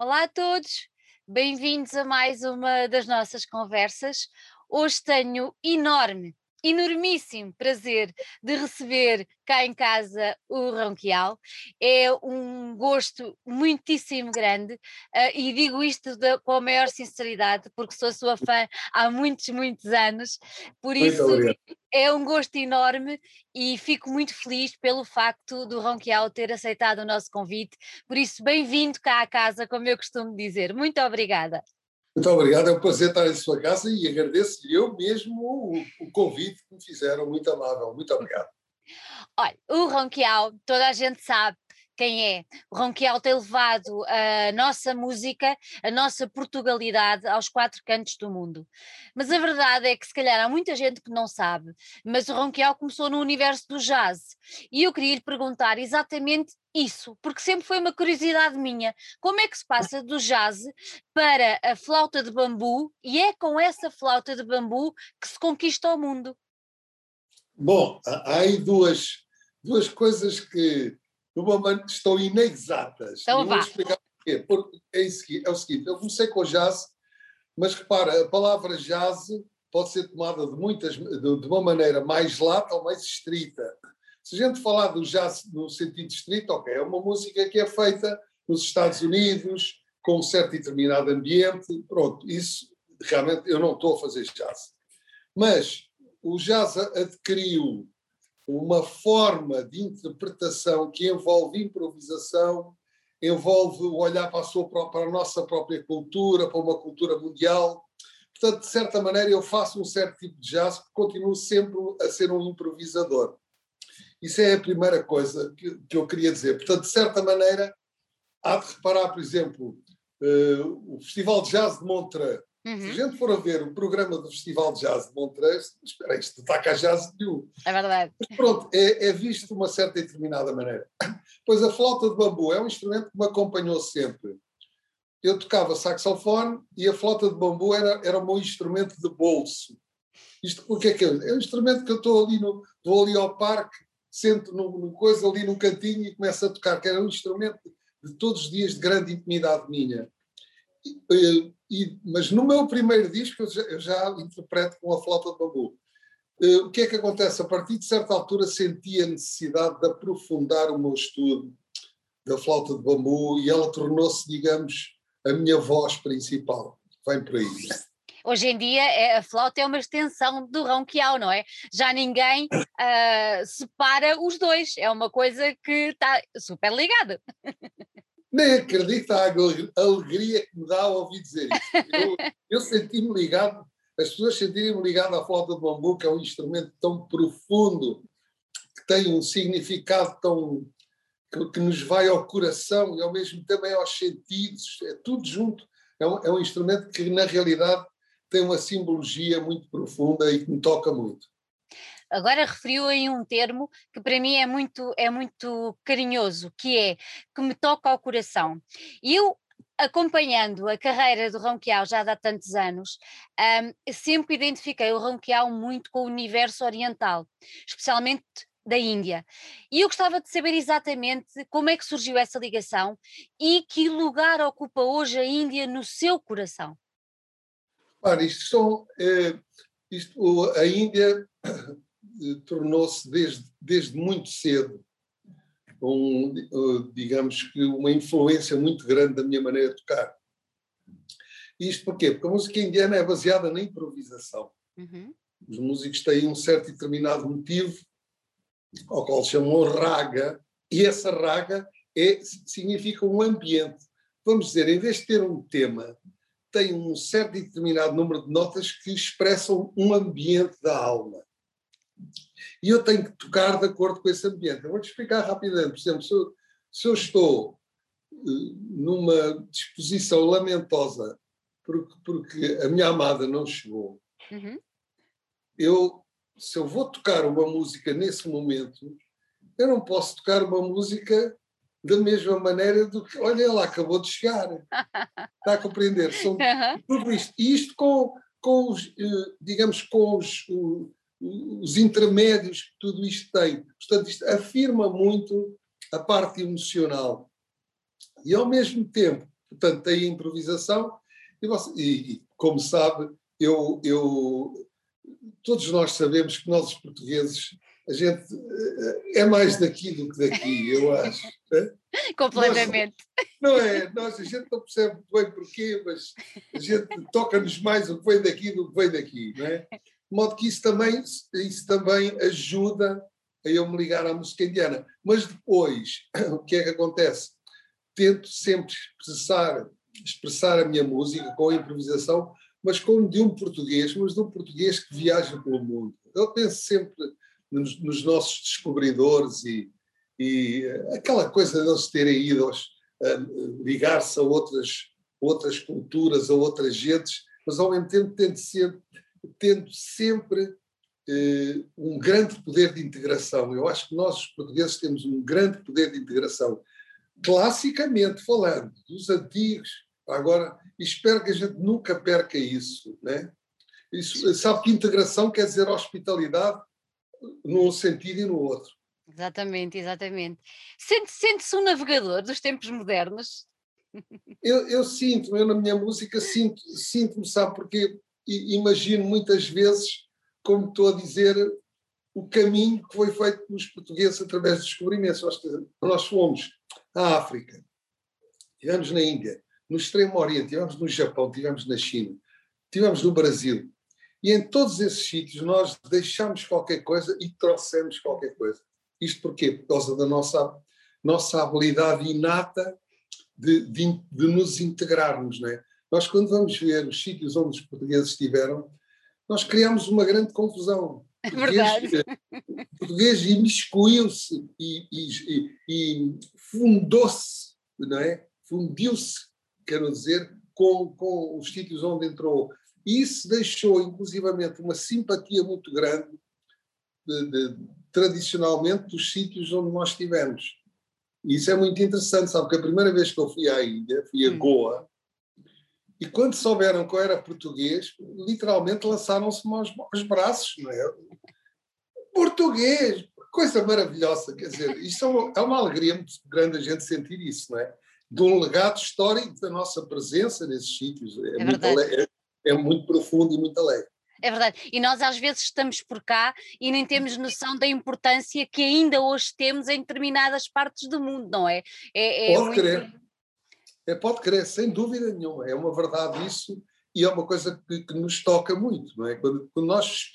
Olá a todos, bem-vindos a mais uma das nossas conversas. Hoje tenho enorme, enormíssimo prazer de receber cá em casa o Ronquial. É um gosto muitíssimo grande uh, e digo isto de, com a maior sinceridade, porque sou sua fã há muitos, muitos anos. Por isso, é um gosto enorme e fico muito feliz pelo facto do Ronquial ter aceitado o nosso convite. Por isso, bem-vindo cá à casa, como eu costumo dizer. Muito obrigada. Muito obrigado, é um prazer estar em sua casa e agradeço-lhe eu mesmo o, o, convite que me fizeram, muito amável. Muito obrigado. Olha, o Ronquial, toda a gente sabe quem é. O Ronquial tem levado a nossa música, a nossa Portugalidade aos quatro cantos do mundo. Mas a verdade é que se calhar há muita gente que não sabe, mas o Ronquial começou no universo do jazz. E eu queria lhe perguntar exatamente isso, porque sempre foi uma curiosidade minha. Como é que se passa do jazz para a flauta de bambu e é com essa flauta de bambu que se conquista o mundo? Bom, há aí duas, duas coisas que numa estão inexatas. Então vá. Vou explicar porquê. Porque é, é o seguinte, eu comecei com jazz, mas repara, a palavra jazz pode ser tomada de, muitas, de, de uma maneira mais lata ou mais estrita. Se a gente falar do jazz no sentido estrito, ok, é uma música que é feita nos Estados Unidos, com um certo e determinado ambiente, pronto, isso realmente eu não estou a fazer jazz. Mas o jazz adquiriu uma forma de interpretação que envolve improvisação, envolve olhar para a, sua, para a nossa própria cultura, para uma cultura mundial. Portanto, de certa maneira, eu faço um certo tipo de jazz que continuo sempre a ser um improvisador. Isso é a primeira coisa que, que eu queria dizer. Portanto, de certa maneira, há de reparar, por exemplo, uh, o Festival de Jazz de Montreux Uhum. Se a gente for a ver o programa do Festival de Jazz de Montreux, espera aí, isto não está cá jazz nenhum. É verdade. Mas pronto, é, é, visto de uma certa e determinada maneira. Pois a flauta de bambu é um instrumento que me acompanhou sempre. Eu tocava saxofone e a flauta de bambu era, era o meu instrumento de bolso. Isto porque é que é? É um instrumento que eu estou ali, no, vou ali ao parque, sento no, no coisa ali no cantinho e começo a tocar, que era um instrumento de todos os dias de grande intimidade minha. E, e, mas no meu primeiro disco eu já, eu já interpreto com a flauta de bambu. Uh, o que é que acontece? A partir de certa altura senti a necessidade de aprofundar o meu estudo da flauta de bambu e ela tornou-se, digamos, a minha voz principal. Vem por aí. Hoje em dia é, a flauta é uma extensão do ronquial, não é? Já ninguém uh, separa os dois, é uma coisa que está super ligada. Nem acredito a alegria que me dá ao ouvir dizer isso. Eu, eu senti-me ligado, as pessoas sentirem-me ligado à flauta de bambu, que é um instrumento tão profundo, que tem um significado tão. que, que nos vai ao coração e ao mesmo tempo é aos sentidos, é tudo junto. É um, é um instrumento que, na realidade, tem uma simbologia muito profunda e que me toca muito. Agora referiu aí um termo que para mim é muito, é muito carinhoso, que é que me toca ao coração. E eu acompanhando a carreira do Ronquial já há tantos anos, um, sempre identifiquei o Ronquial muito com o universo oriental, especialmente da Índia. E eu gostava de saber exatamente como é que surgiu essa ligação e que lugar ocupa hoje a Índia no seu coração. Ora, isto são, eh, isto, a Índia tornou-se desde, desde muito cedo um, eh, digamos que uma influência muito grande da minha maneira de tocar. Isto porquê? Porque a música indiana é baseada na improvisação. Uhum. Os músicos têm um certo e determinado motivo, ao qual chamam raga, e essa raga é, significa um ambiente. Vamos dizer, em vez de ter um tema, tem um certo e determinado número de notas que expressam um ambiente da alma. E eu tenho que tocar de acordo com esse ambiente. Eu vou-te explicar rapidamente. Por exemplo, se eu, se eu estou uh, numa disposição lamentosa porque, porque, a minha amada não chegou, uhum. eu, se eu vou tocar uma música nesse momento, eu não posso tocar uma música da mesma maneira do que, olha, ela acabou de chegar. Está a compreender? São uhum. tudo isto. E isto com, com os, eh, digamos, com os, os intermédios que tudo isto tem. Portanto, isto afirma muito a parte emocional. E, ao mesmo tempo, Portanto, tem a improvisação e, você, e, e como sabe, eu, eu, todos nós sabemos que nós, os portugueses, a gente eh, é mais daqui do que daqui, eu acho. Né? Completamente. Nós, não é? Nós, a gente não percebe muito bem porquê, mas a gente toca-nos mais o que vem daqui do que vem daqui, não é? De modo que isso também, isso também ajuda a eu me ligar à música indiana. Mas depois, o que é que acontece? Tento sempre expressar, expressar a minha música com a improvisação, mas como de um português, mas de um português que viaja pelo mundo. Eu penso sempre nos, nos nossos descobridores e, e eh, aquela coisa de eles terem ido uh, ligar-se a outras, outras culturas, a outras gentes, mas ao mesmo tempo tendo sempre, tendo sempre uh, um grande poder de integração. Eu acho que nós, os portugueses, temos um grande poder de integração. Classicamente falando, dos antigos, agora, espero que a gente nunca perca isso, né? Isso, sabe que integração quer dizer hospitalidade num sentido e no outro. Exatamente, exatamente. Sente-se sente um navegador dos tempos modernos? Eu, eu sinto, eu na minha música sinto, sinto-me, sabe, porque imagino muitas vezes, como estou a dizer, o caminho que foi feito pelos portugueses através dos descobrimentos. Nós, nós fomos à África, estivemos na Índia, no Extremo Oriente, estivemos no Japão, estivemos na China, estivemos no Brasil, e em todos esses sítios nós deixamos qualquer coisa e trouxemos qualquer coisa. Isto porquê? Por causa da nossa, nossa habilidade inata de, de, de nos integrarmos. Não é? Nós, quando vamos ver os sítios onde os portugueses estiveram, nós criamos uma grande confusão. É verdade. O português imiscuiu-se e, e, e fundou-se, não é? Fundiu-se, quero dizer, com, com os sítios onde entrou. E isso deixou, inclusivamente, uma simpatia muito grande, de, de, tradicionalmente, dos sítios onde nós estivemos. E isso é muito interessante, sabe? Que a primeira vez que eu fui à Índia, fui a hum. Goa, e quando souberam que eu era português, literalmente lançaram-se-me aos, aos, braços, não é? Português! Coisa maravilhosa, quer dizer, isto é uma, é uma alegria muito grande a gente sentir isso, não é? De um legado histórico da nossa presença nesses sítios. É, é muito, é, é muito profundo e muito alegre. É verdade. E nós às vezes estamos por cá e nem temos noção da importância que ainda hoje temos em determinadas partes do mundo, não é? é, é pode muito... crer. É, pode crer, sem dúvida nenhuma. É uma verdade isso e é uma coisa que, que nos toca muito, não é? Quando, quando, nós,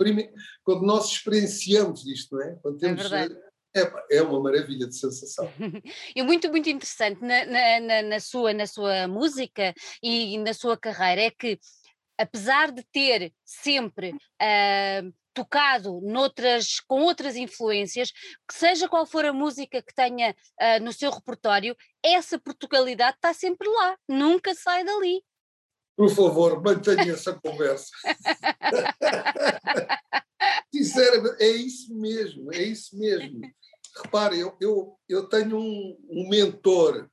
quando nós experienciamos isto, não é? Quando é temos, é verdade. É, é uma maravilha de sensação. e muito, muito interessante na, na, na, na, sua, na sua música e na sua carreira é que apesar de ter sempre uh, tocado noutras, com outras influências, que seja qual for a música que tenha uh, no seu repertório, essa Portugalidade está sempre lá, nunca sai dali. Por favor, mantenha essa conversa. Sinceramente, é isso mesmo, é isso mesmo. Repare, eu, eu, eu tenho um, um mentor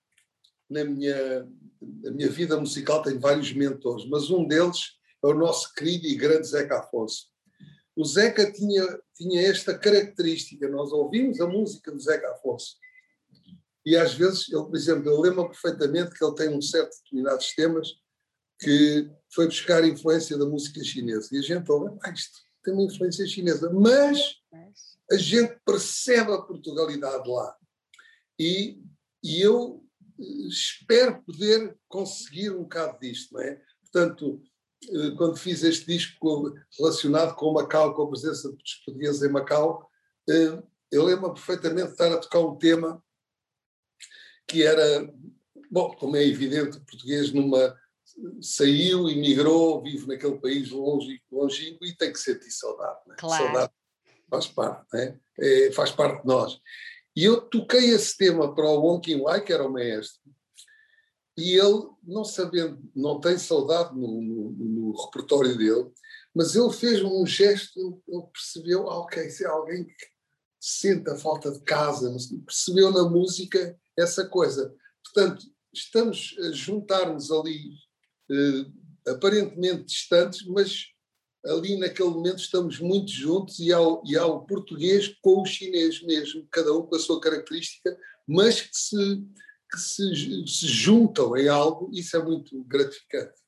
na minha, na minha vida musical, tenho vários mentores, mas um deles é o nosso querido e grande Zeca Afonso. O Zeca tinha, tinha esta característica, nós ouvimos a música do Zeca Afonso, e às vezes, por exemplo, eu lembro perfeitamente que ele tem um certo determinados temas que foi buscar influência da música chinesa. E a gente ouve, ah, isto tem uma influência chinesa, mas a gente percebe a Portugalidade lá. E, e eu eh, espero poder conseguir um bocado disto, não é? Portanto, quando fiz este disco relacionado com Macau, com a presença dos portugueses em Macau, eh, eu lembro perfeitamente de estar a tocar um tema que era, bom, como é evidente, o português numa saiu, emigrou, vive naquele país longe, longínquo e tem que sentir saudade. Né? Claro. Saudade faz parte, né? é, faz parte de nós. E eu toquei esse tema para o Wong Kim Wai, que era o maestro, e ele, não sabendo, não tem saudade no, no, no repertório dele, mas ele fez um gesto, ele percebeu, ah, ok, se é alguém que sente a falta de casa, percebeu na música essa coisa. Portanto, estamos a juntar-nos ali, eh, aparentemente distantes, mas ali naquele momento estamos muito juntos e há, e há o português com o chinês mesmo, cada um com a sua característica, mas que se que se, se juntam em algo, isso é muito gratificante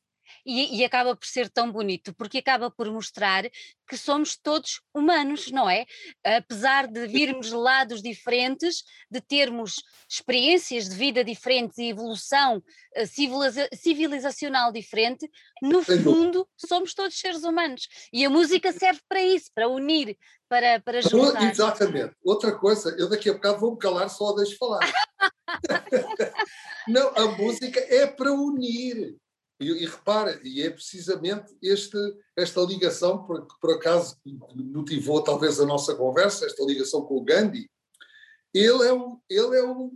e, e, acaba por ser tão bonito, porque acaba por mostrar que somos todos humanos, não é? Apesar de virmos de lados diferentes, de termos experiências de vida diferentes e evolução eh, civiliza civilizacional diferente, no fundo somos todos seres humanos. E a música serve para isso, para unir, para, para juntar. Exatamente. Outra coisa, eu daqui a bocado vou-me calar, só deixo falar. Não, a música é para unir. E, e repara, e é precisamente este, esta ligação que por acaso motivou talvez a nossa conversa, esta ligação com o Gandhi. Ele é um, ele é um,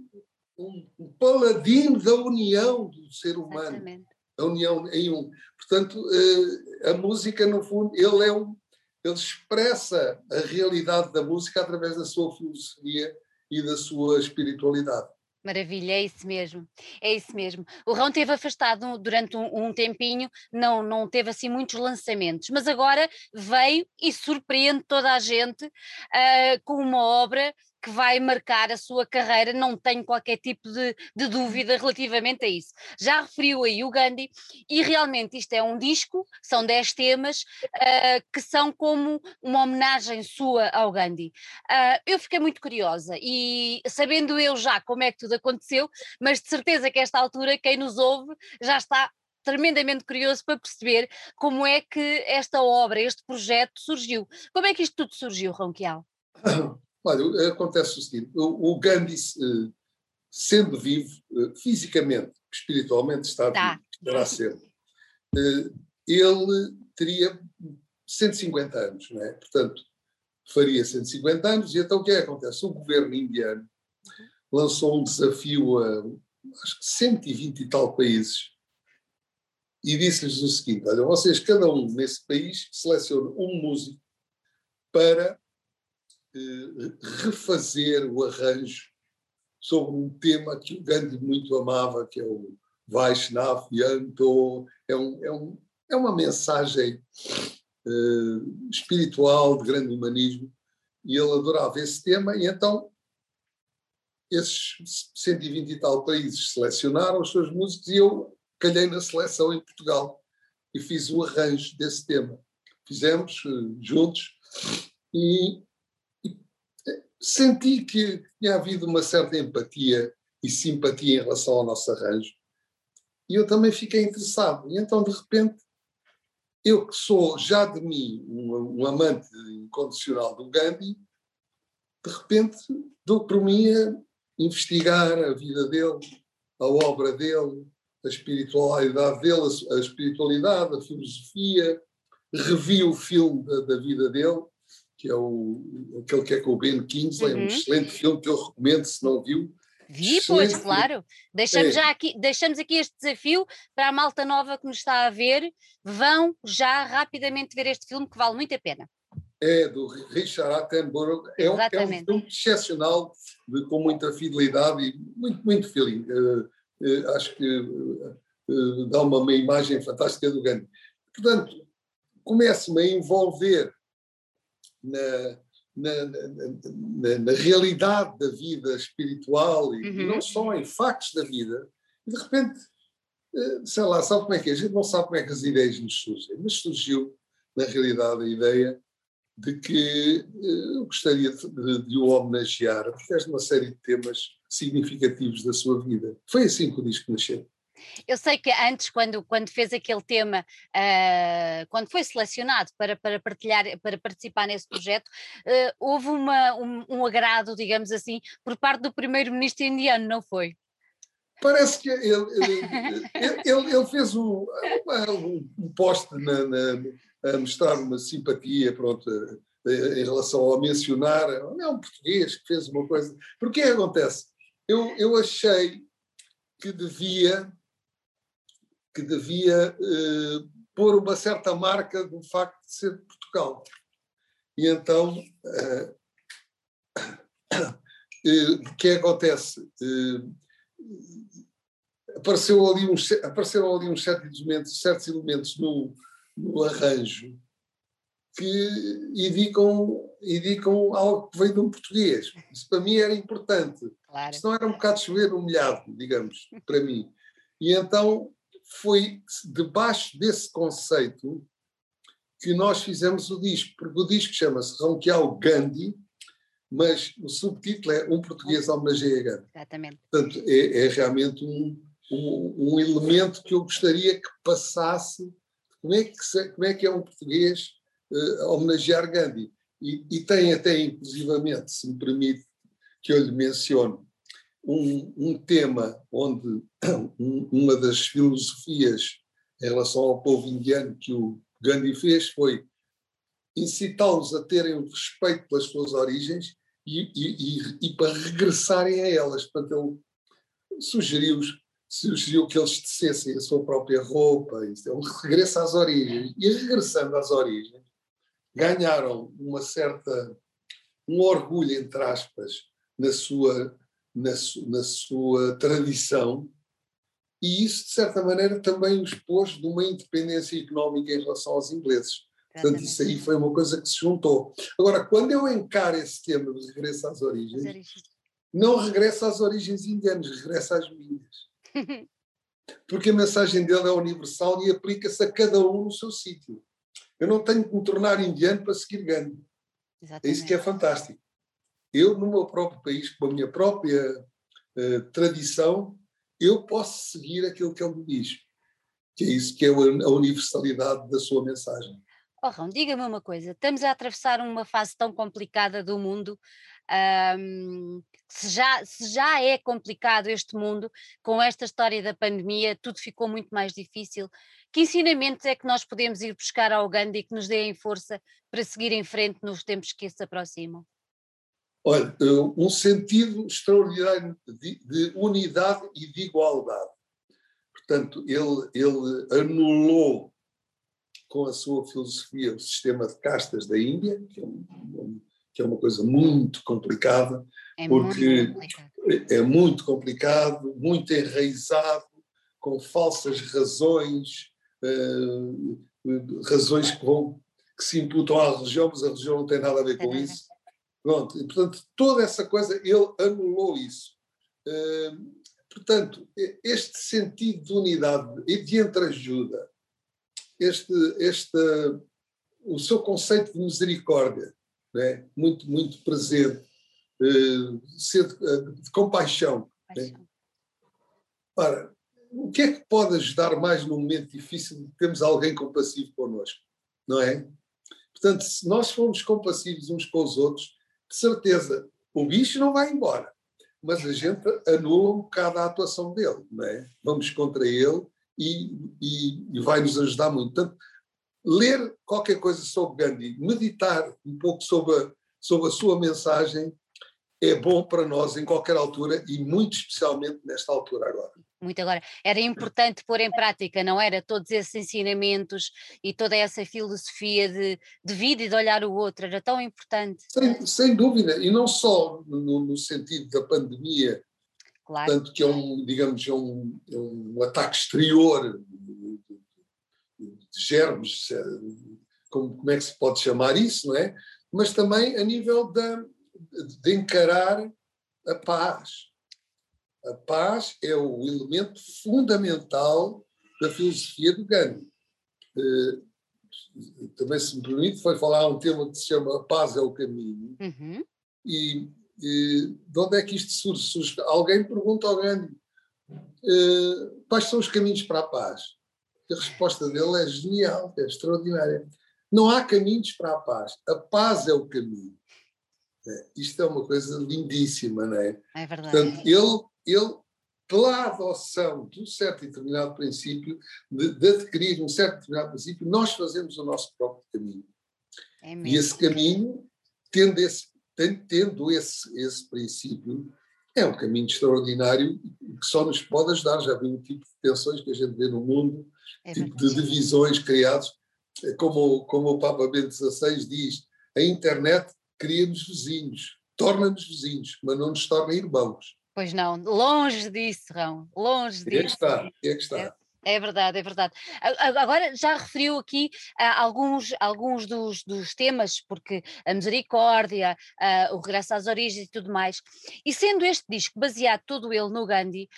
um, um paladino da união do ser humano. Exatamente. A união em um. Portanto, eh, a música, no fundo, ele é um. Ele expressa a realidade da música através da sua filosofia e da sua espiritualidade. Maravilha, é isso mesmo, é isso mesmo. O Rão teve afastado durante um, um, tempinho, não, não teve assim muitos lançamentos, mas agora veio e surpreende toda a gente uh, com uma obra que vai marcar a sua carreira, não tenho qualquer tipo de, de, dúvida relativamente a isso. Já referiu aí o Gandhi, e realmente isto é um disco, são 10 temas uh, que são como uma homenagem sua ao Gandhi. Uh, eu fiquei muito curiosa e sabendo eu já como é que tudo aconteceu, mas de certeza que esta altura quem nos ouve já está tremendamente curioso para perceber como é que esta obra, este projeto surgiu. Como é que isto tudo surgiu, Ronquial? Olha, acontece o seguinte: o, Gandhi, eh, sendo vivo, eh, fisicamente, espiritualmente está tá. vivo, estará sempre. Eh, ele teria 150 anos, não é? Portanto, faria 150 anos, e então o que é que acontece? O governo indiano lançou um desafio a acho que 120 e tal países e disse-lhes o seguinte: olha, vocês, cada um nesse país, seleciona um músico para refazer o arranjo sobre um tema que o Gandhi muito amava, que é o Vaishnav Yanto. É, um, é, um, é uma mensagem uh, espiritual de grande humanismo e ele adorava esse tema e então esses 120 e tal países selecionaram os seus músicos e eu calhei na seleção em Portugal e fiz o arranjo desse tema. Fizemos uh, juntos e senti que tinha havido uma certa empatia e simpatia em relação ao nosso arranjo. E eu também fiquei interessado. E então, de repente, eu que sou já de mim um, um amante incondicional do Gandhi, de repente dou por mim a investigar a vida dele, a obra dele, a espiritualidade dele, a espiritualidade, a filosofia, revi o filme da, da vida dele que é o, aquele que é com o Ben Kingsley, uhum. um excelente filme que eu recomendo se não viu. Vi, pois, claro. Deixamos, é. já aqui, deixamos aqui este desafio para a malta nova que nos está a ver. Vão já rapidamente ver este filme que vale muito a pena. É, do Richard Attenborough. É um, é um filme excepcional, de, com muita fidelidade e muito, muito feeling. Uh, uh, acho que uh, dá uma, uma imagem fantástica do Gandhi. Portanto, começo-me a envolver na, na, na, na, realidade da vida espiritual e, uhum. não só em factos da vida, e de repente, eh, sei lá, sabe como é que é? A gente não sabe como é que as ideias nos surgem, mas surgiu, na realidade, a ideia de que eh, eu gostaria de, de o homenagear através de uma série de temas significativos da sua vida. Foi assim que o disco nasceu. Eu sei que antes, quando, quando fez aquele tema, uh, quando foi selecionado para, para partilhar, para participar nesse projeto, uh, houve uma, um, um, agrado, digamos assim, por parte do primeiro-ministro indiano, não foi? Parece que ele, ele, ele, ele fez um, um, post na, na, a mostrar uma simpatia, pronto, em relação ao mencionar, é um português que fez uma coisa. Porque que acontece? Eu, eu achei que devia que devia eh, pôr uma certa marca do facto de ser de Portugal. E então, eh, eh, o que acontece? apareceu ali uns, apareceram ali uns certos elementos, certos elementos no, no arranjo que indicam, indicam algo que veio de um português. Isso para mim era importante. Claro. Senão era um bocado chover humilhado, digamos, para mim. E então foi debaixo desse conceito que nós fizemos o disco, porque o disco chama-se Ronquial Gandhi, mas o subtítulo é Um Português homenageia Gandhi. Exatamente. Portanto, é, é realmente um, um, um, elemento que eu gostaria que passasse. Como é que, se, como é, que é um português uh, homenagear Gandhi? E, e, tem até, inclusivamente, se me permite que eu lhe mencione, um, um tema onde uma das filosofias em relação ao povo indiano que o Gandhi fez foi incitá-los a terem o respeito pelas suas origens e, e, e, e para regressarem a elas. Portanto, ele sugeriu, sugeriu que eles tecessem a sua própria roupa, é um regresso às origens. E regressando às origens, ganharam uma certa, um orgulho, entre aspas, na sua, na, na sua tradição, e isso, de certa maneira, também os pôs de uma independência económica em relação aos ingleses. Portanto, isso aí foi uma coisa que se juntou. Agora, quando eu encaro esse tema de regresso às origens, não regresso às origens indianas, regresso às minhas. Porque a mensagem dele é universal e aplica-se a cada um no seu sítio. Eu não tenho que me tornar indiano para seguir Gandhi. Exatamente. É isso que é fantástico. Eu, no meu próprio país, com a minha própria uh, tradição, eu posso seguir aquilo que ele me diz. Que é isso que é a universalidade da sua mensagem. Oh, diga-me uma coisa: estamos a atravessar uma fase tão complicada do mundo. Um, se, já, se já é complicado este mundo, com esta história da pandemia, tudo ficou muito mais difícil. Que ensinamentos é que nós podemos ir buscar ao Gandhi que nos deem força para seguir em frente nos tempos que se aproximam? Olha, eh, um sentido extraordinário de, de unidade e de igualdade. Portanto, ele, ele anulou com a sua filosofia o sistema de castas da Índia, que é, um, que é uma coisa muito complicada, é porque muito complicado. é muito complicado, muito enraizado, com falsas razões, uh, razões que, vão, que se imputam à religião, mas a religião não tem nada a ver com isso. Pronto, e, portanto, toda essa coisa, ele anulou isso. Uh, portanto, este sentido de unidade e de entreajuda, este, este, o seu conceito de misericórdia, né? muito, muito presente, uh, de, de, compaixão. Né? Ora, o que é que pode ajudar mais num momento difícil de termos alguém compassivo connosco, não é? Portanto, se nós formos compassivos uns com os outros, certeza, o bicho não vai embora, mas a gente anula um bocado a atuação dele, não é? Vamos contra ele e, e, e vai nos ajudar muito. Portanto, ler qualquer coisa sobre Gandhi, meditar um pouco sobre a, sobre a sua mensagem, é bom para nós em qualquer altura e muito especialmente nesta altura agora muito agora, era importante pôr em prática, não era? Todos esses ensinamentos e toda essa filosofia de, de vida e de olhar o outro, era tão importante. Sem, sem dúvida, e não só no, no sentido da pandemia, claro. tanto que é um, digamos, é um, é um ataque exterior de, germes, eh, como, como é que se pode chamar isso, não é? Mas também a nível da, de encarar a paz a paz é o elemento fundamental da filosofia do Gandhi. Eh, também, se me permite, foi falar um tema que se chama A Paz é o Caminho. Uhum. E, e, de onde é que isto surge? surge? Alguém pergunta ao Gandhi uh, quais são os caminhos para a paz. E a resposta dele é genial, é extraordinária. Não há caminhos para a paz. A paz é o caminho. É, isto é uma coisa lindíssima, não é? É verdade. Portanto, ele ele, pela adoção de um certo e determinado princípio, de, de adquirir um certo determinado princípio, nós fazemos o nosso próprio caminho. É e esse caminho, tendo esse, tendo esse, esse princípio, é um caminho extraordinário que só nos pode ajudar. Já vi um tipo de tensões que a gente vê no mundo, é tipo de divisões criados, é como, como o Papa Bento XVI diz, a internet cria-nos vizinhos, torna-nos vizinhos, mas não nos torna irmãos. Pois não, longe disso, Rão, longe disso. É que está, é que está. É, É verdade, é verdade. Agora já referiu aqui uh, alguns, alguns dos, dos, temas, porque a misericórdia, uh, o regresso às origens e tudo mais. E sendo este disco baseado todo ele no Gandhi,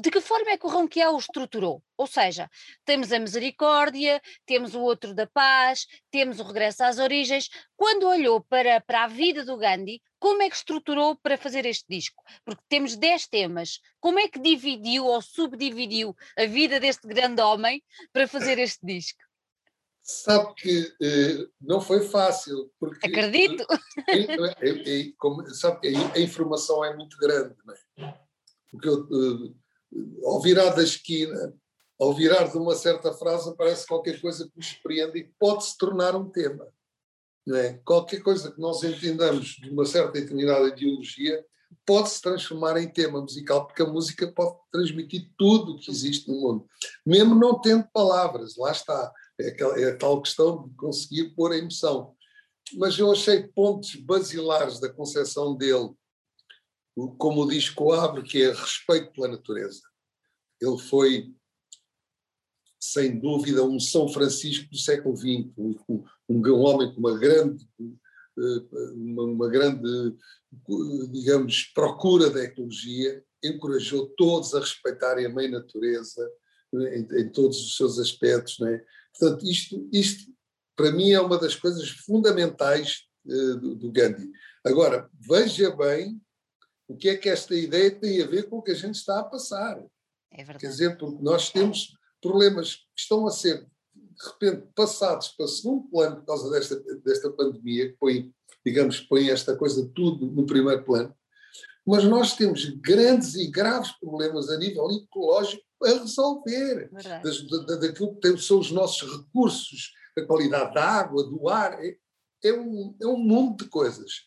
de que forma é que o Ronquial o estruturou? Ou seja, temos a misericórdia, temos o outro da paz, temos o regresso às origens. Quando olhou para, para a vida do Gandhi, como é que estruturou para fazer este disco? Porque temos 10 temas. Como é que dividiu ou subdividiu a vida deste grande homem para fazer este disco? Sabe que eh, não foi fácil. Porque, Acredito! É, é, é, como, sabe que a, a, informação é muito grande. Não é? Porque eu, eh, ao virar da esquina, ao virar de uma certa frase, parece qualquer coisa que nos surpreende e pode se tornar um tema. Não é? Qualquer coisa que nós entendamos de uma certa determinada ideologia pode se transformar em tema musical, porque a música pode transmitir tudo o que existe no mundo, mesmo não tendo palavras. Lá está. É, aquela, é a tal questão de conseguir pôr a emoção. Mas eu achei pontos basilares da concepção dele como o disco abre, que é respeito pela natureza. Ele foi, sem dúvida, um São Francisco do século XX, um, um homem com uma grande, uma, uma grande, digamos, procura da ecologia, encorajou todos a respeitarem a mãe natureza em, em todos os seus aspectos. Não é? Portanto, isto, isto, para mim, é uma das coisas fundamentais uh, do, do Gandhi. Agora, veja bem o que é que esta ideia tem a ver com o que a gente está a passar. É verdade. Quer dizer, porque nós temos problemas que estão a ser, de repente, passados para segundo plano por causa desta, desta pandemia, que põe, digamos, põe esta coisa tudo no primeiro plano, mas nós temos grandes e graves problemas a nível ecológico a resolver. Das, da, daquilo que são os nossos recursos, a qualidade da água, do ar, é, é, um, é um mundo de coisas.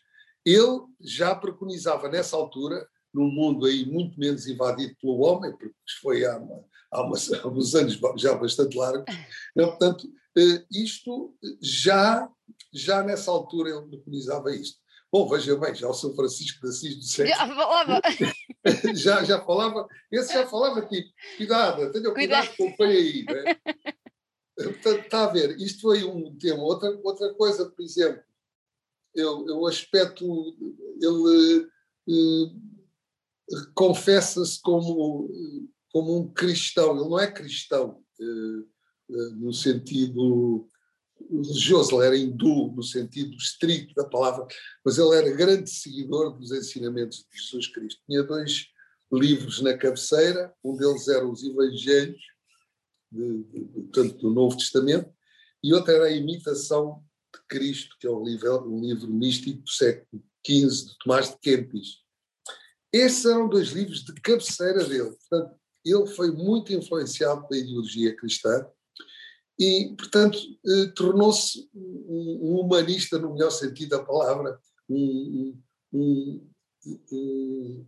Ele já preconizava nessa altura, num mundo aí muito menos invadido pelo homem, porque foi há, há, umas, há uns anos já bastante largo, não, portanto, eh, isto já, já nessa altura ele preconizava isto. Bom, veja bem, já o São Francisco de Assis do século já falava. já, já falava, esse já falava tipo, cuidado, tenha cuidado, com o aí. Né? Portanto, está a ver, isto foi um tema. Outra, outra coisa, por exemplo, eu, o aspecto, ele eh, confessa-se como, como um cristão, ele não é cristão eh, eh, no sentido religioso, ele era hindu no sentido estrito da palavra, mas ele era grande seguidor dos ensinamentos de Jesus Cristo. Tinha dois livros na cabeceira, um deles era os Evangelhos, de, de, de, do Novo Testamento, e outro era a imitação de Cristo, que é um livro, livro místico do século XV, de Tomás de Kempis. Esses eram dois livros de cabeceira dele. Portanto, ele foi muito influenciado pela ideologia cristã e, portanto, eh, tornou-se um, humanista no melhor sentido da palavra, um, um, um,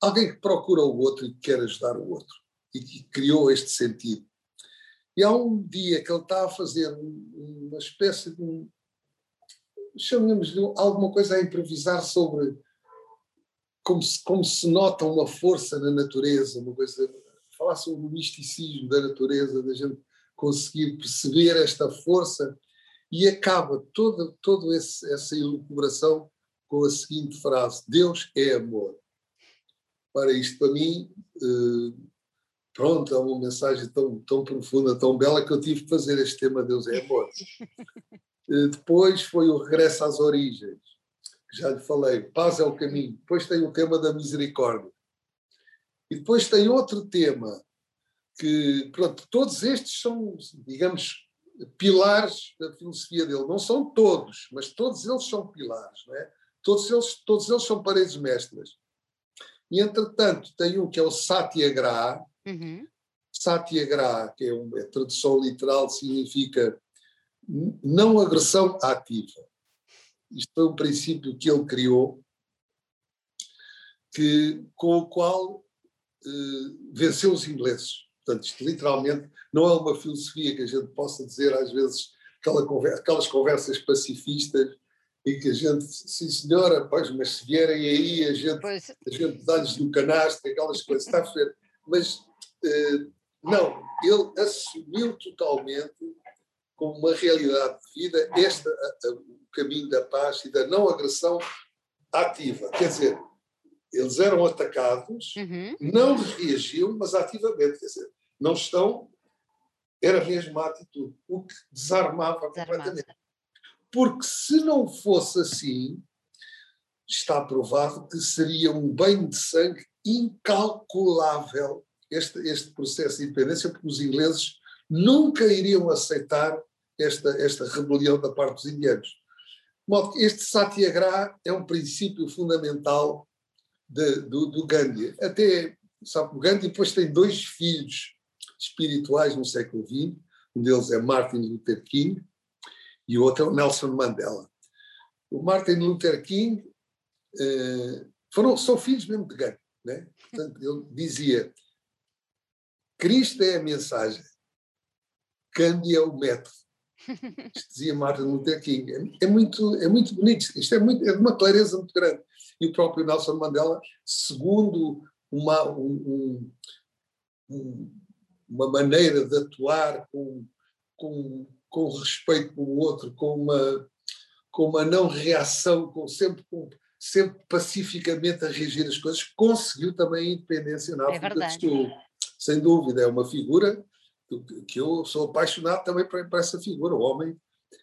alguém que procura o outro e que quer ajudar o outro e que criou este sentido. E há um dia que ele está a fazer uma espécie de chamemos de alguma coisa a improvisar sobre como se, como se nota uma força na natureza, uma coisa. falar sobre o misticismo da natureza, da gente conseguir perceber esta força, e acaba toda, toda essa elucubração com a seguinte frase: Deus é amor. Para isto, para mim, eh, pronto, é uma mensagem tão, tão profunda, tão bela, que eu tive que fazer este tema Deus é amor. Eh, depois foi o regresso às origens, que já lhe falei, paz é o caminho. Depois tem o tema da misericórdia. E depois tem outro tema, que, pronto, todos estes são, digamos, pilares da filosofia dele. Não são todos, mas todos eles são pilares, não é? Todos eles, todos eles são paredes mestras. E, entretanto, tem um que é o Satyagraha, Uhum. Satyagraha, que é uma é tradução literal, significa não agressão ativa. Isto foi um princípio que ele criou, que, com o qual eh, venceu os ingleses. Portanto, isto literalmente não é uma filosofia que a gente possa dizer, às vezes, aquela conversa, aquelas conversas pacifistas e que a gente, sim senhora, pois, mas se vierem aí, a gente, a gente dá-lhes do canastro, aquelas coisas, está a ver? Mas Não, ele assumiu totalmente como uma realidade de vida este, o caminho da paz e da não agressão ativa. Quer dizer, eles eram atacados, uhum. não reagiam, mas ativamente. Quer dizer, não estão. Era mesmo a atitude, o que desarmava, desarmava. completamente. Porque se não fosse assim, está provado que seria um banho de sangue incalculável este, este processo de independência, porque os ingleses nunca iriam aceitar esta, esta rebelião da parte dos indianos. De modo que este satyagraha é um princípio fundamental de, do, do Gandhi. Até, sabe, o Gandhi depois tem dois filhos espirituais no século XX, um deles é Martin Luther King e o outro é Nelson Mandela. O Martin Luther King eh, foram, são filhos mesmo de Gandhi. Né? Portanto, ele dizia Cristo é a mensagem, Gandhi é o método. Isto dizia Martin Luther King. É, é, muito, é muito bonito, isto é, muito, é de uma clareza muito grande. E o próprio Nelson Mandela, segundo uma, um, um, uma maneira de atuar com, com, com respeito pelo outro, com uma, com uma não reação, com, sempre, com, sempre pacificamente a reagir às coisas, conseguiu também a independência na é África é do Sul. Sem dúvida, é uma figura que eu sou apaixonado também por, essa figura, o homem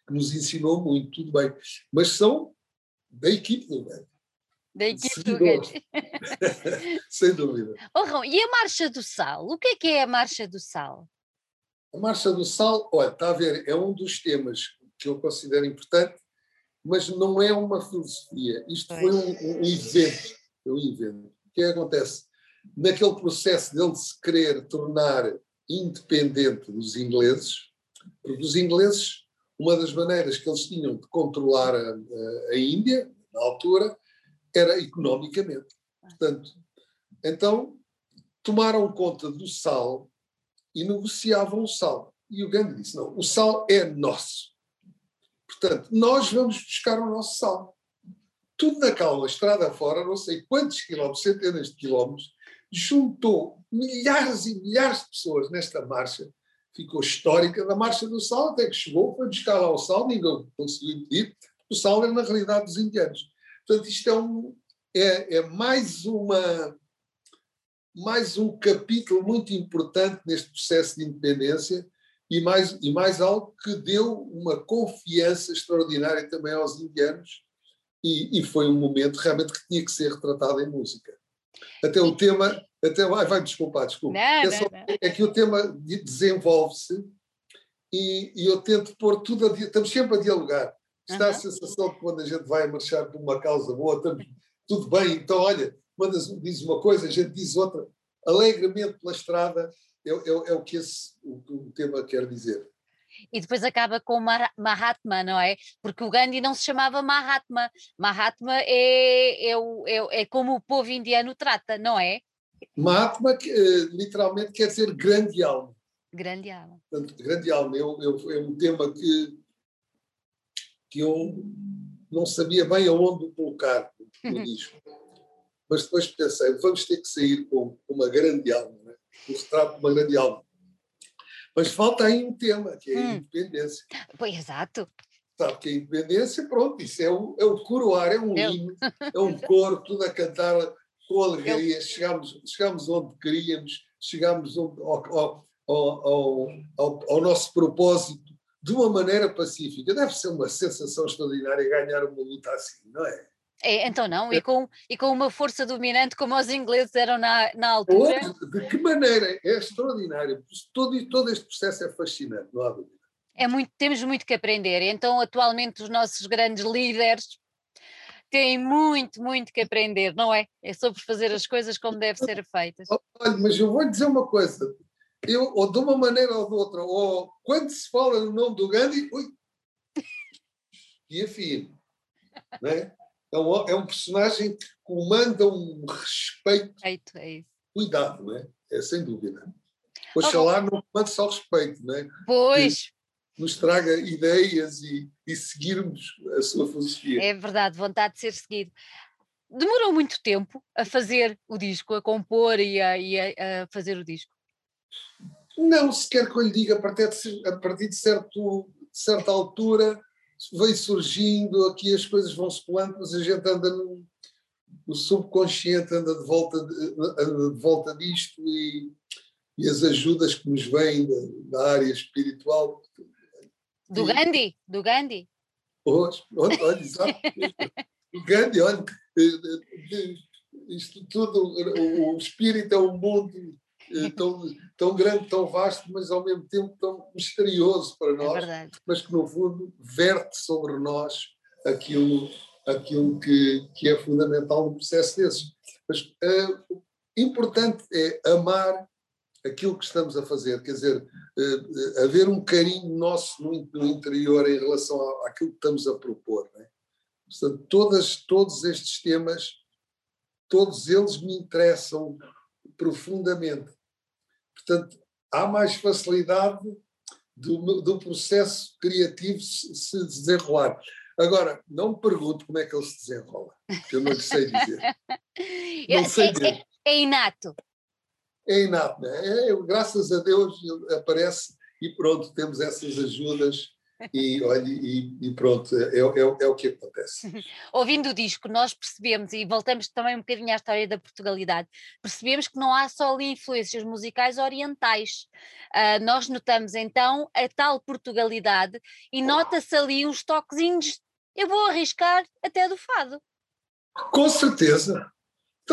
que nos ensinou muito, tudo bem. Mas são da equipe do Gandhi. Da equipe do Gandhi. Sem dúvida. Oh, e a Marcha do Sal? O que é que é a Marcha do Sal? A Marcha do Sal, olha, está a ver, é um dos temas que eu considero importante, mas não é uma filosofia. Isto foi um, um evento. Um evento. O que, é que acontece? Naquele processo dele se querer tornar independente dos ingleses, porque os ingleses, uma das maneiras que eles tinham de controlar a, a Índia, na altura, era economicamente. Portanto, então tomaram conta do sal e negociavam o sal. E o Gandhi disse: não, o sal é nosso. Portanto, nós vamos buscar o nosso sal. Tudo naquela estrada fora, não sei quantos quilómetros, centenas de quilómetros, juntou milhares e milhares de pessoas nesta marcha, ficou histórica da Marcha do Sal, até que chegou, foi buscar lá o sal, ninguém conseguiu impedir, o sal é na realidade dos indianos. Portanto, isto é, um, é, é mais uma mais um capítulo muito importante neste processo de independência e mais, e mais algo que deu uma confiança extraordinária também aos indianos e, e foi um momento realmente que tinha que ser retratado em música. Até o tema, até vai, vai desculpar, desculpa. Não, é, só, não, não. é, que o tema desenvolve-se e, e, eu tento pôr tudo a, estamos sempre a dialogar. Está uhum. a sensação de que quando a gente vai marchar por uma causa boa, estamos, tudo bem, então olha, mandas, diz uma coisa, a gente diz outra, alegremente pela estrada, é, é, é o que esse, o, o tema quer dizer e depois acaba com Mahatma, não é? Porque o Gandhi não se chamava Mahatma. Mahatma é, é, o, é, é como o povo indiano trata, não é? Mahatma eh, literalmente quer dizer grande alma. Grande alma. Portanto, grande alma. Eu, eu, é um tema que, que eu não sabia bem aonde o colocar no disco. Mas depois pensei, vamos ter que sair com uma grande alma, né? um retrato de uma grande alma. Mas falta aí um tema, que é a hum. independência. Pois, exato. Sabe que a independência, pronto, isso é o, é o coroar, é um Eu. hino, é um coro, tudo a cantar com alegria. Chegamos, chegamos onde queríamos, chegamos ao, ao, ao, ao, ao nosso propósito de uma maneira pacífica. Deve ser uma sensação extraordinária ganhar uma luta assim, não é? É, então não, e com, e com uma força dominante como os ingleses eram na, na altura. De que maneira? É extraordinário. Todo, todo este processo é fascinante, não há dúvida. É muito, temos muito que aprender. Então, atualmente, os nossos grandes líderes têm muito, muito que aprender, não é? É sobre fazer as coisas como devem ser feitas. Olha, mas eu vou dizer uma coisa. Eu, ou de uma maneira ou de outra, ou quando se fala no nome do Gandhi, ui, e afim, não é? É um, é um personagem que comanda um respeito. Respeito, é isso. Cuidado, não é? É sem dúvida. Oxalá oh, não comande só respeito, não é? Pois. Que nos traga ideias e, e seguirmos a sua filosofia. É verdade, vontade de ser seguido. Demorou muito tempo a fazer o disco, a compor e a, e a, a fazer o disco? Não, se quer que eu lhe diga, a partir de, a partir de certo, certa altura, veio surgindo, aqui as coisas vão se pulando, mas a gente anda no, no subconsciente, anda de volta, de, anda de volta disto e, e as ajudas que nos vêm da, da área espiritual. Do e, Gandhi? Do Gandhi? Hoje, olha, olha exato. o Gandhi, olha, eh, eh, isto tudo, o, o espírito é um mundo eh, tão, tão grande, tão vasto, mas ao mesmo tempo tão misterioso para é nós, é mas que no fundo verte sobre nós aquilo, aquilo que, que é fundamental no processo desses. Mas uh, importante é amar aquilo que estamos a fazer, quer dizer, uh, haver um carinho nosso no, no, interior em relação àquilo que estamos a propor. Né? Portanto, todas, todos estes temas, todos eles me interessam profundamente. Portanto, há mais facilidade do, do processo criativo se, se desenrolar. Agora, não me pergunto como é que ele se desenrola, que eu não sei dizer. Não sei é, é, é, inato. É inato, né? É, graças a Deus aparece e pronto, temos essas ajudas e, olha, e, e pronto, é, é, é, o que acontece. Ouvindo o disco, nós percebemos, e voltamos também um bocadinho à história da Portugalidade, percebemos que não há só ali influências musicais orientais. Uh, nós notamos então a tal Portugalidade e nota-se ali uns toquezinhos, eu vou arriscar até do fado. Com certeza,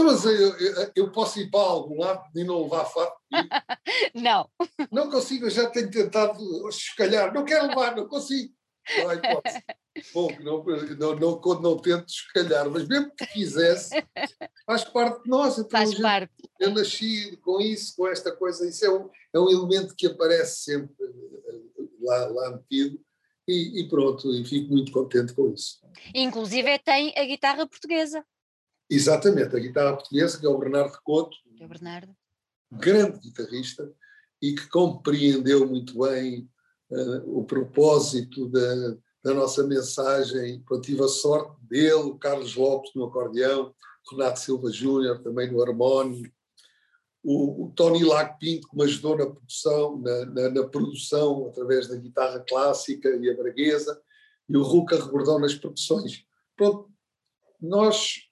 então, mas eu, eu, eu, posso ir para algum lado e não levar fato? não. Não consigo, eu já tenho tentado escalhar. Não quero levar, não consigo. Não há hipótese. Bom, não, não, não, quando não tento escalhar, mas mesmo que quisesse, faz parte de nós. Então, faz gente, parte. Eu nasci com isso, com esta coisa. Isso é um, é um elemento que aparece sempre eh, lá, lá metido. E, e pronto, e fico muito contente com isso. Inclusive tem a guitarra portuguesa. Exatamente, a guitarra portuguesa, que é o Bernardo Couto, é o Bernardo. grande guitarrista, e que compreendeu muito bem uh, o propósito da, da nossa mensagem. Eu tive a sorte dele, o Carlos Lopes no acordeão, Renato Silva Júnior também no harmónio, o, o Tony Lac Pinto que me ajudou na produção, na, na, na, produção através da guitarra clássica e a braguesa, e o Ruca Rebordão nas produções. Pronto, nós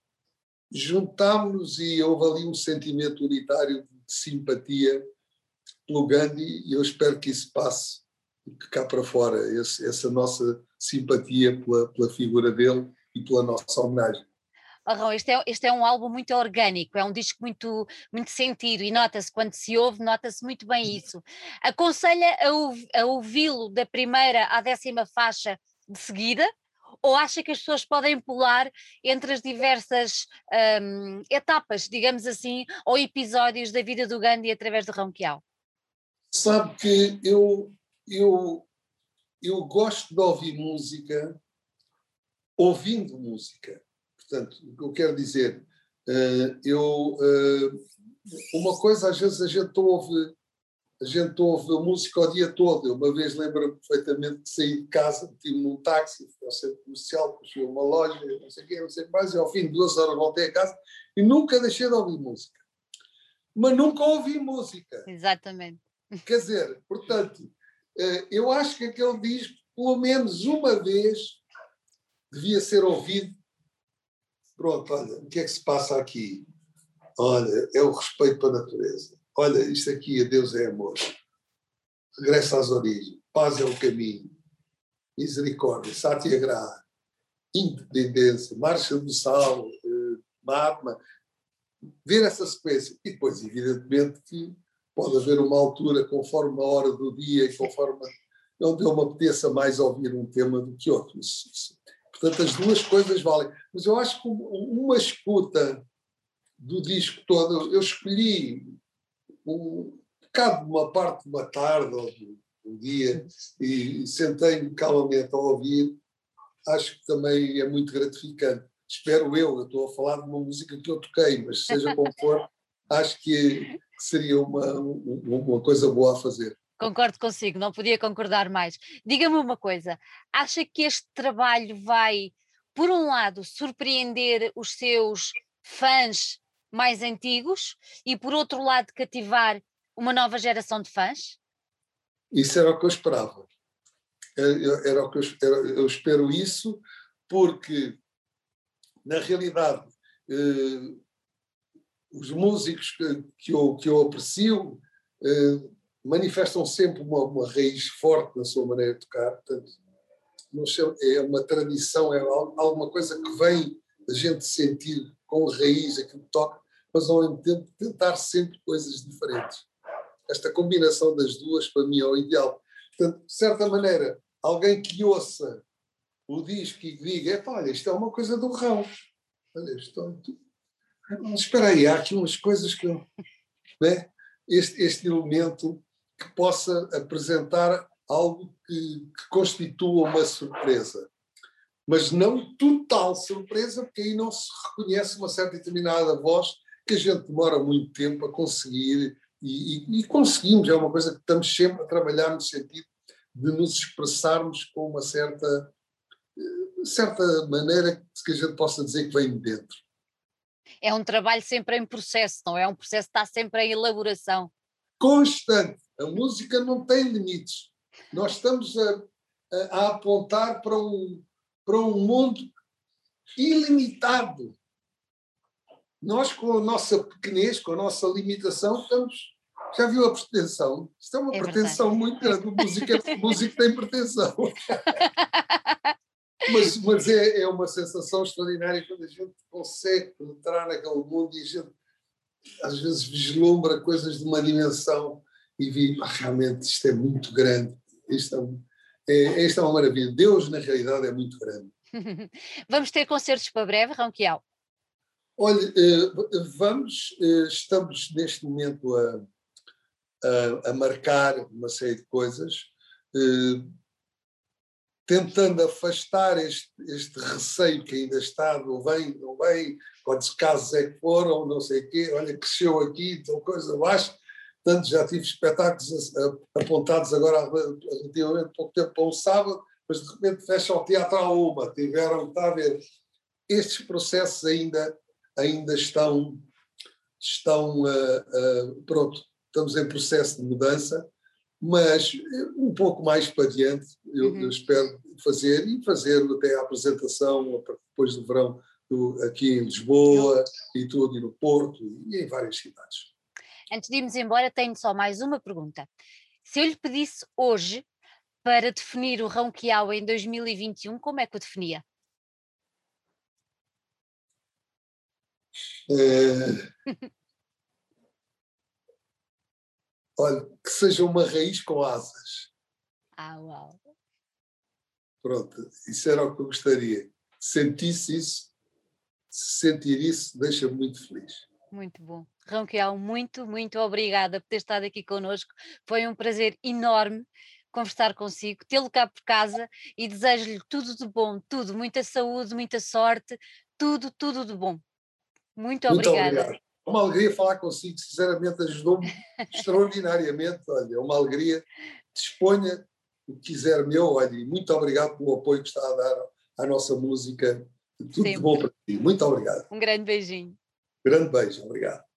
juntámos-nos e houve ali um sentimento unitário de simpatia pelo Gandhi e eu espero que isso passe que cá para fora, esse, essa nossa simpatia pela, pela figura dele e pela nossa homenagem. Oh, este, é, este é um álbum muito orgânico, é um disco muito, muito sentido e nota-se, quando se ouve, nota-se muito bem isso. Aconselha a, a ouvi-lo da primeira à décima faixa de seguida, ou acha que as pessoas podem pular entre as diversas um, etapas, digamos assim, ou episódios da vida do Gandhi através do Ronquial? Sabe que eu, eu, eu gosto de ouvir música ouvindo música. Portanto, o que eu quero dizer, uh, eu, uh, uma coisa às vezes a gente ouve a gente ouve a música o dia todo. Eu uma vez lembro-me perfeitamente de sair de casa, tive num táxi, fui ao centro comercial, fui a uma loja, não sei o quê, não sei mais, e ao fim de duas horas voltei a casa e nunca deixei de ouvir música. Mas nunca ouvi música. Exatamente. Quer dizer, portanto, eh, eu acho que aquele disco, pelo menos uma vez, devia ser ouvido. Pronto, olha, o que é que se passa aqui? Olha, é o respeito para a natureza olha, isto aqui, Deus é amor. Regressa às origens. Paz é o caminho. Misericórdia, Satyagraha, independência, marcha do sal, eh, Mahatma. Ver essa sequência. E depois, evidentemente, que pode haver uma altura, conforme a hora do dia e conforme onde eu me apeteça mais ouvir um tema do que outro. Portanto, as duas coisas valem. Mas eu acho que uma escuta do disco todo, eu escolhi um bocado de uma parte de uma tarde ou de um dia e sentei-me calmamente a ouvir, acho que também é muito gratificante. Espero eu, eu estou a falar de uma música que eu toquei, mas seja como for, acho que seria uma, uma coisa boa a fazer. Concordo consigo, não podia concordar mais. Diga-me uma coisa, acha que este trabalho vai, por um lado, surpreender os seus fãs mais antigos e, por outro lado, cativar uma nova geração de fãs? Isso era o que eu esperava. Era o que eu, eu espero isso, porque, na realidade, eh, os músicos que, que, eu, que eu aprecio eh, manifestam sempre uma, uma, raiz forte na sua maneira de tocar. Portanto, é uma tradição, é alguma coisa que vem da gente sentir com raiz aquilo que toca, mas ao mesmo tempo tentar sempre coisas diferentes. Esta combinação das duas, para mim, é o ideal. Portanto, de certa maneira, alguém que ouça o disco e diga: olha, isto é uma coisa do rão. Olha, estou. Espera aí, há aqui umas coisas que. Né? Este, este elemento que possa apresentar algo que, que constitua uma surpresa. Mas não total surpresa, porque aí não se reconhece uma certa determinada voz que a gente demora muito tempo a conseguir e, e, e, conseguimos, é uma coisa que estamos sempre a trabalhar no sentido de nos expressarmos com uma certa, certa maneira que a gente possa dizer que vem de dentro. É um trabalho sempre em processo, não é? Um processo que está sempre em elaboração. Constante. A música não tem limites. Nós estamos a, a, a apontar para um, para um mundo ilimitado. Nós, com a nossa pequenez, com a nossa limitação, estamos. Já viu a pretensão? Isto é uma é pretensão muito grande. Música, música tem pretensão. mas mas é, é uma sensação extraordinária quando a gente consegue penetrar naquele mundo e a gente às vezes vislumbra coisas de uma dimensão e vi, ah, realmente isto é muito grande. Isto é, é, isto é uma maravilha. Deus, na realidade, é muito grande. Vamos ter concertos para breve, Ronquial? Olha, eh, vamos, eh, estamos neste momento a, a, a marcar uma série de coisas, eh, tentando afastar este, este receio que ainda está, não vem, não vem, quantos casos é que foram, não sei o quê, olha, cresceu aqui, então coisa baixa. Portanto, já tive espetáculos apontados agora relativamente pouco tempo para um sábado, mas de repente fecha o teatro à uma, tiveram, está a ver, estes processos ainda ainda estão, estão uh, uh, pronto, estamos em processo de mudança, mas um pouco mais para adiante eu, uhum. eu espero fazer e fazer até a apresentação depois do verão do, aqui em Lisboa e tudo, e no Porto e em várias cidades. Antes de irmos embora, tenho só mais uma pergunta. Se eu lhe pedisse hoje para definir o Ronquial em 2021, como é que o definia? É... Olha, que seja uma raiz com asas. Ah, uau! Pronto, isso era o que eu gostaria. Sentisse isso, sentir isso, deixa-me muito feliz. Muito bom. Ronquial, muito, muito obrigada por ter estado aqui connosco. Foi um prazer enorme conversar consigo, tê-lo cá por casa e desejo-lhe tudo de bom, tudo, muita saúde, muita sorte, tudo, tudo de bom. Muito, Muito obrigada. Obrigado. É uma alegria falar consigo, sinceramente ajudou-me extraordinariamente. Olha, é uma alegria. Disponha o que quiser meu. Olha, muito obrigado pelo apoio que está a dar à nossa música. Tudo Sempre. de bom para ti. Muito obrigado. Um grande beijinho. Grande beijo, obrigado.